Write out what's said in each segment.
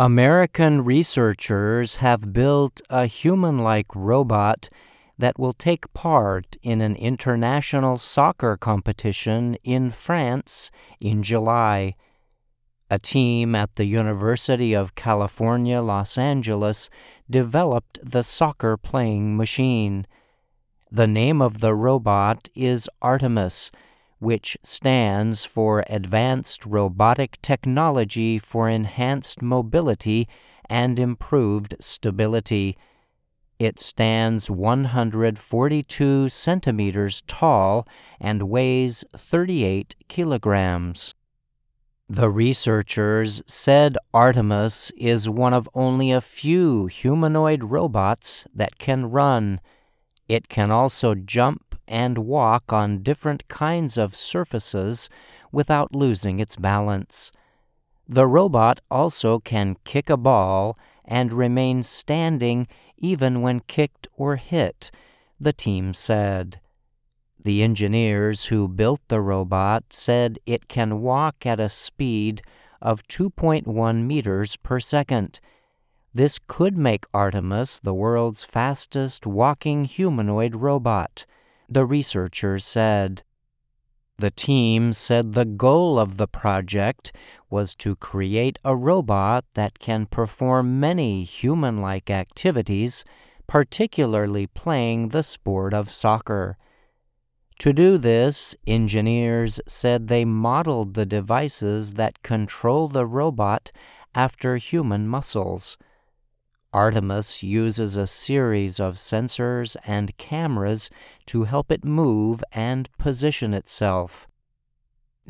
American researchers have built a human like robot that will take part in an international soccer competition in France in July. A team at the University of California, Los Angeles developed the soccer playing machine. The name of the robot is Artemis which stands for Advanced Robotic Technology for Enhanced Mobility and Improved Stability. It stands 142 centimeters tall and weighs 38 kilograms. The researchers said Artemis is one of only a few humanoid robots that can run. It can also jump and walk on different kinds of surfaces without losing its balance. The robot also can kick a ball and remain standing even when kicked or hit, the team said. The engineers who built the robot said it can walk at a speed of 2.1 meters per second. This could make Artemis the world's fastest walking humanoid robot the researchers said. The team said the goal of the project was to create a robot that can perform many human like activities, particularly playing the sport of soccer. To do this, engineers said they modeled the devices that control the robot after human muscles. Artemis uses a series of sensors and cameras to help it move and position itself.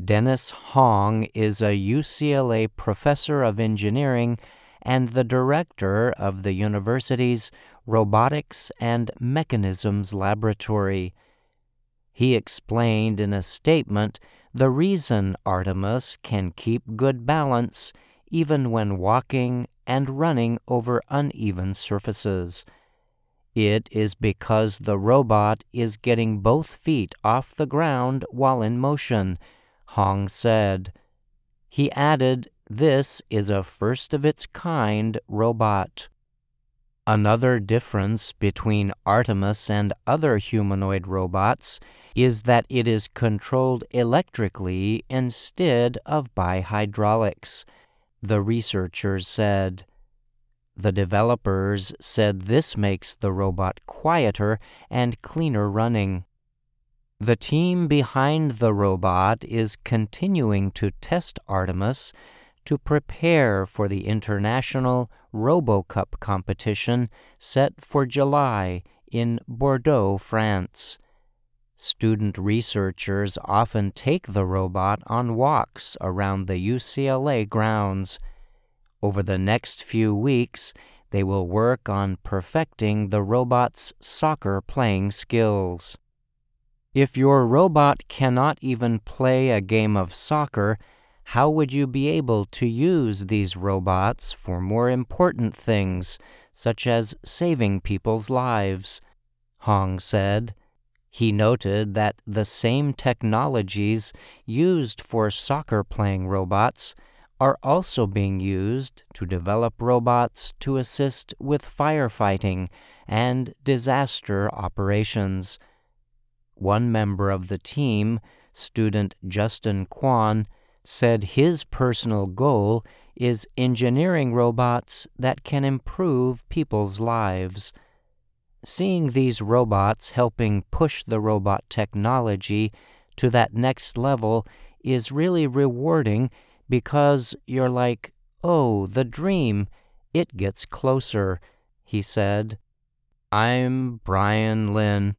Dennis Hong is a UCLA professor of engineering and the director of the university's Robotics and Mechanisms Laboratory. He explained in a statement the reason Artemis can keep good balance even when walking and running over uneven surfaces. It is because the robot is getting both feet off the ground while in motion, Hong said. He added, This is a first of its kind robot. Another difference between Artemis and other humanoid robots is that it is controlled electrically instead of by hydraulics the researchers said. The developers said this makes the robot quieter and cleaner running. The team behind the robot is continuing to test Artemis to prepare for the international RoboCup competition set for July in Bordeaux, France. Student researchers often take the robot on walks around the UCLA grounds. Over the next few weeks, they will work on perfecting the robot's soccer playing skills. If your robot cannot even play a game of soccer, how would you be able to use these robots for more important things, such as saving people's lives? Hong said. He noted that the same technologies used for soccer playing robots are also being used to develop robots to assist with firefighting and disaster operations. One member of the team, student Justin Kwan, said his personal goal is engineering robots that can improve people's lives. Seeing these robots helping push the robot technology to that next level is really rewarding because you're like, oh, the dream, it gets closer, he said. I'm Bryan Lynn.